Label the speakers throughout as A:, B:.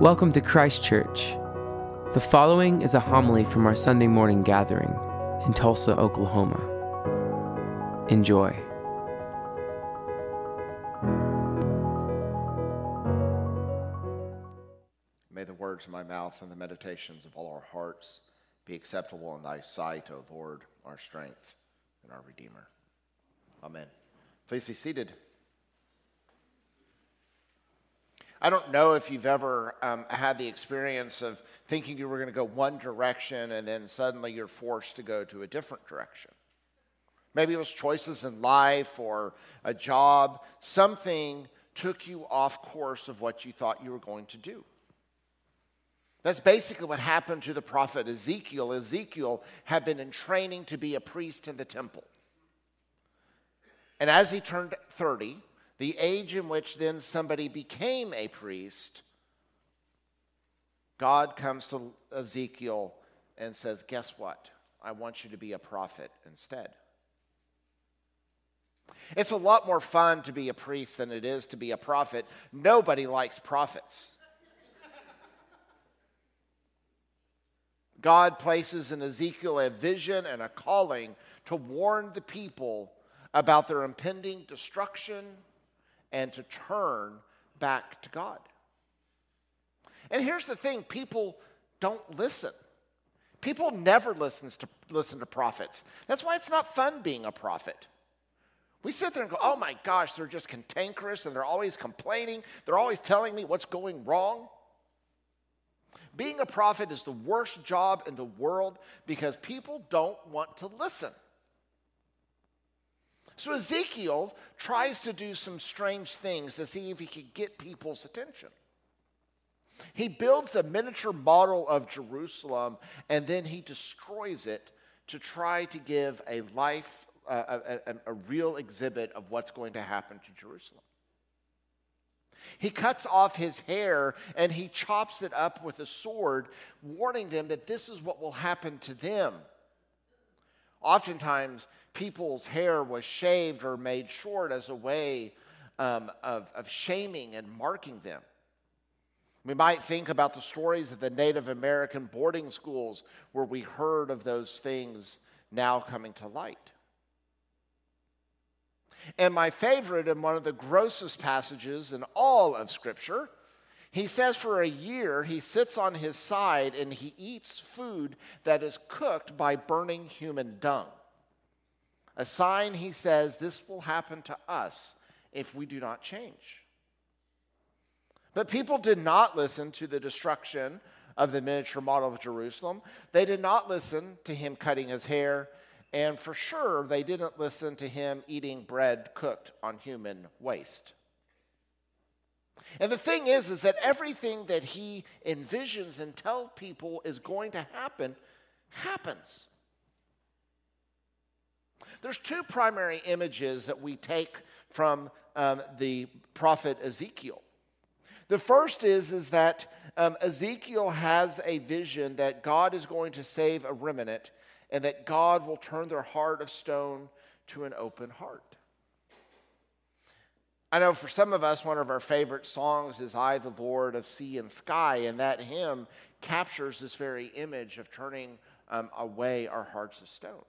A: Welcome to Christ Church. The following is a homily from our Sunday morning gathering in Tulsa, Oklahoma. Enjoy.
B: May the words of my mouth and the meditations of all our hearts be acceptable in thy sight, O Lord, our strength and our Redeemer. Amen. Please be seated. I don't know if you've ever um, had the experience of thinking you were going to go one direction and then suddenly you're forced to go to a different direction. Maybe it was choices in life or a job. Something took you off course of what you thought you were going to do. That's basically what happened to the prophet Ezekiel. Ezekiel had been in training to be a priest in the temple. And as he turned 30, the age in which then somebody became a priest, God comes to Ezekiel and says, Guess what? I want you to be a prophet instead. It's a lot more fun to be a priest than it is to be a prophet. Nobody likes prophets. God places in Ezekiel a vision and a calling to warn the people about their impending destruction and to turn back to God. And here's the thing people don't listen. People never listens to, listen to prophets. That's why it's not fun being a prophet. We sit there and go, oh my gosh, they're just cantankerous and they're always complaining. They're always telling me what's going wrong. Being a prophet is the worst job in the world because people don't want to listen. So Ezekiel tries to do some strange things to see if he could get people's attention. He builds a miniature model of Jerusalem and then he destroys it to try to give a life, uh, a, a, a real exhibit of what's going to happen to Jerusalem. He cuts off his hair and he chops it up with a sword, warning them that this is what will happen to them. Oftentimes, people's hair was shaved or made short as a way um, of, of shaming and marking them. We might think about the stories of the Native American boarding schools where we heard of those things now coming to light. And my favorite and one of the grossest passages in all of Scripture, he says for a year he sits on his side and he eats food that is cooked by burning human dung. A sign, he says, this will happen to us if we do not change. But people did not listen to the destruction of the miniature model of Jerusalem. They did not listen to him cutting his hair. And for sure, they didn't listen to him eating bread cooked on human waste. And the thing is, is that everything that he envisions and tells people is going to happen, happens. There's two primary images that we take from um, the prophet Ezekiel. The first is, is that um, Ezekiel has a vision that God is going to save a remnant and that God will turn their heart of stone to an open heart. I know for some of us, one of our favorite songs is I, the Lord of Sea and Sky, and that hymn captures this very image of turning um, away our hearts of stone.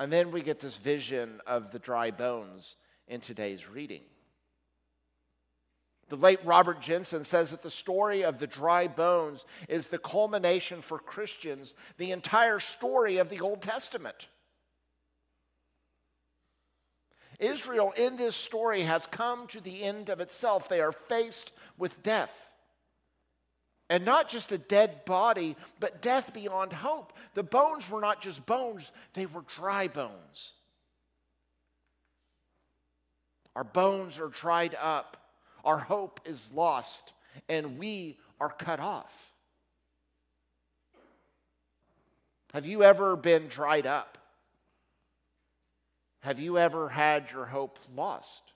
B: And then we get this vision of the dry bones in today's reading. The late Robert Jenson says that the story of the dry bones is the culmination for Christians, the entire story of the Old Testament. Israel in this story has come to the end of itself. They are faced with death. And not just a dead body, but death beyond hope. The bones were not just bones, they were dry bones. Our bones are dried up, our hope is lost, and we are cut off. Have you ever been dried up? Have you ever had your hope lost?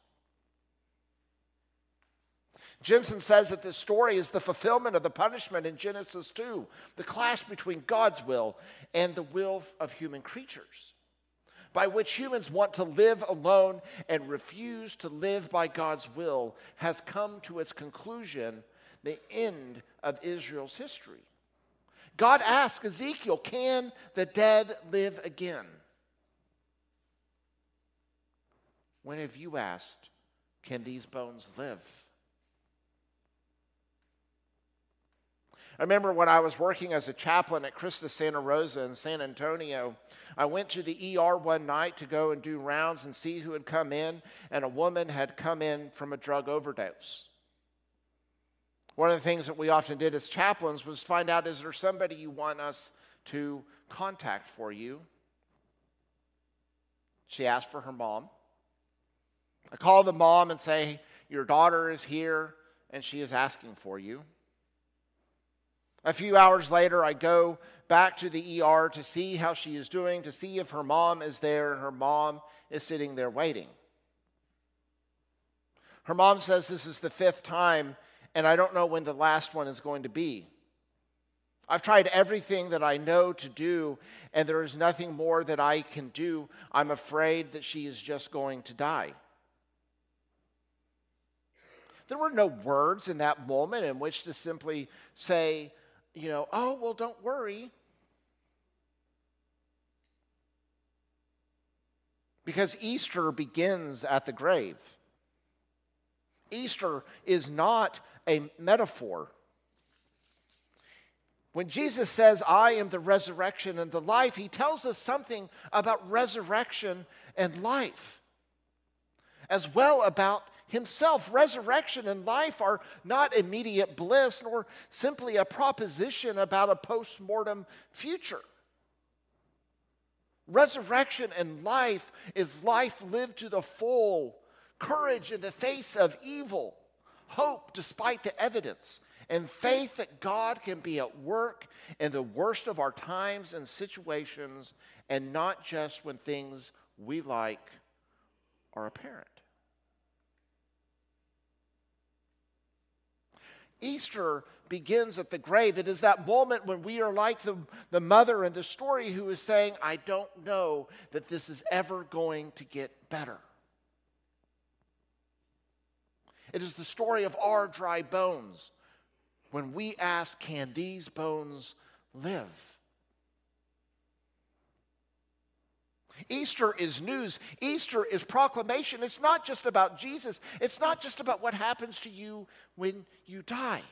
B: Jenson says that this story is the fulfillment of the punishment in Genesis 2, the clash between God's will and the will of human creatures. by which humans want to live alone and refuse to live by God's will, has come to its conclusion, the end of Israel's history. God asked Ezekiel, Can the dead live again? When have you asked, Can these bones live? I remember when I was working as a chaplain at Christus Santa Rosa in San Antonio, I went to the ER one night to go and do rounds and see who had come in, and a woman had come in from a drug overdose. One of the things that we often did as chaplains was find out is there somebody you want us to contact for you? She asked for her mom. I call the mom and say, Your daughter is here and she is asking for you. A few hours later, I go back to the ER to see how she is doing, to see if her mom is there, and her mom is sitting there waiting. Her mom says this is the fifth time, and I don't know when the last one is going to be. I've tried everything that I know to do, and there is nothing more that I can do. I'm afraid that she is just going to die. There were no words in that moment in which to simply say, you know, oh, well, don't worry. Because Easter begins at the grave. Easter is not a metaphor. When Jesus says, I am the resurrection and the life, he tells us something about resurrection and life, as well about himself. Resurrection and life are not immediate bliss nor simply a proposition about a post mortem future. Resurrection and life is life lived to the full, courage in the face of evil, hope despite the evidence, and faith that God can be at work in the worst of our times and situations, and not just when things we like are apparent. Easter begins at the grave. It is that moment when we are like the, the mother in the story who is saying, I don't know that this is ever going to get better. It is the story of our dry bones when we ask, Can these bones live? Easter is news. Easter is proclamation. It's not just about Jesus, it's not just about what happens to you when you die.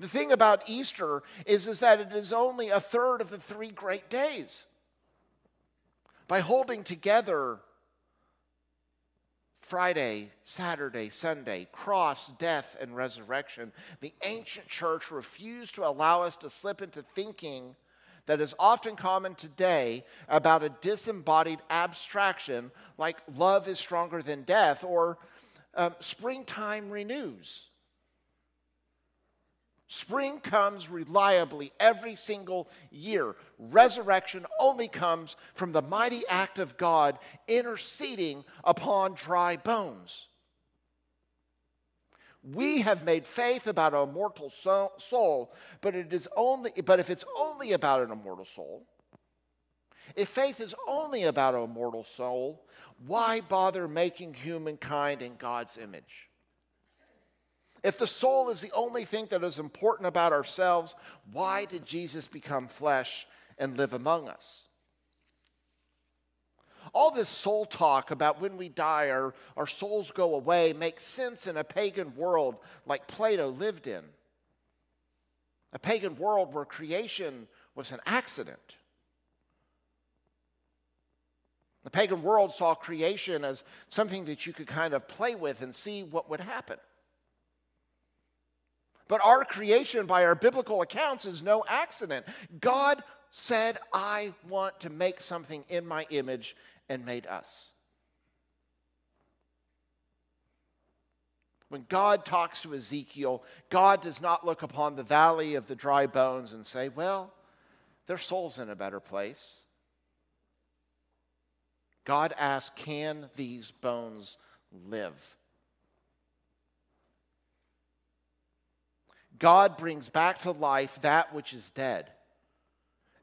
B: The thing about Easter is, is that it is only a third of the three great days. By holding together Friday, Saturday, Sunday, cross, death, and resurrection, the ancient church refused to allow us to slip into thinking that is often common today about a disembodied abstraction like love is stronger than death or um, springtime renews. Spring comes reliably every single year. Resurrection only comes from the mighty act of God interceding upon dry bones. We have made faith about an immortal soul, but it is only but if it's only about an immortal soul, if faith is only about an mortal soul, why bother making humankind in God's image? If the soul is the only thing that is important about ourselves, why did Jesus become flesh and live among us? All this soul talk about when we die, our, our souls go away, makes sense in a pagan world like Plato lived in. A pagan world where creation was an accident. The pagan world saw creation as something that you could kind of play with and see what would happen. But our creation, by our biblical accounts, is no accident. God said, I want to make something in my image, and made us. When God talks to Ezekiel, God does not look upon the valley of the dry bones and say, Well, their soul's in a better place. God asks, Can these bones live? God brings back to life that which is dead.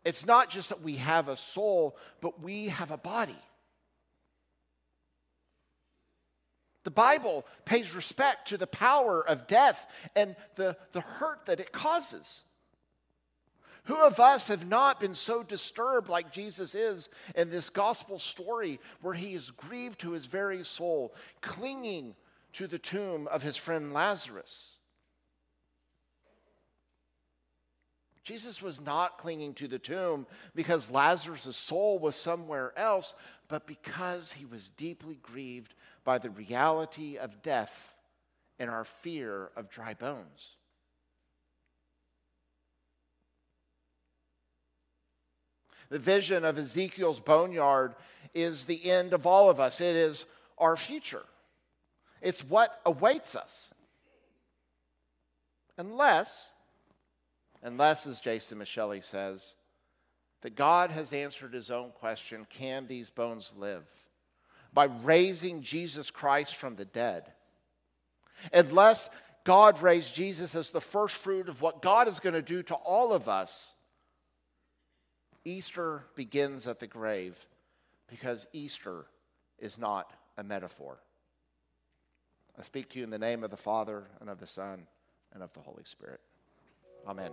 B: It's not just that we have a soul, but we have a body. The Bible pays respect to the power of death and the, the hurt that it causes. Who of us have not been so disturbed like Jesus is in this gospel story where he is grieved to his very soul, clinging to the tomb of his friend Lazarus? Jesus was not clinging to the tomb because Lazarus' soul was somewhere else, but because he was deeply grieved by the reality of death and our fear of dry bones. The vision of Ezekiel's boneyard is the end of all of us, it is our future. It's what awaits us. Unless, unless, as Jason Micheli says, that God has answered his own question can these bones live? By raising Jesus Christ from the dead. Unless God raised Jesus as the first fruit of what God is going to do to all of us, Easter begins at the grave because Easter is not a metaphor. I speak to you in the name of the Father and of the Son and of the Holy Spirit. Amen.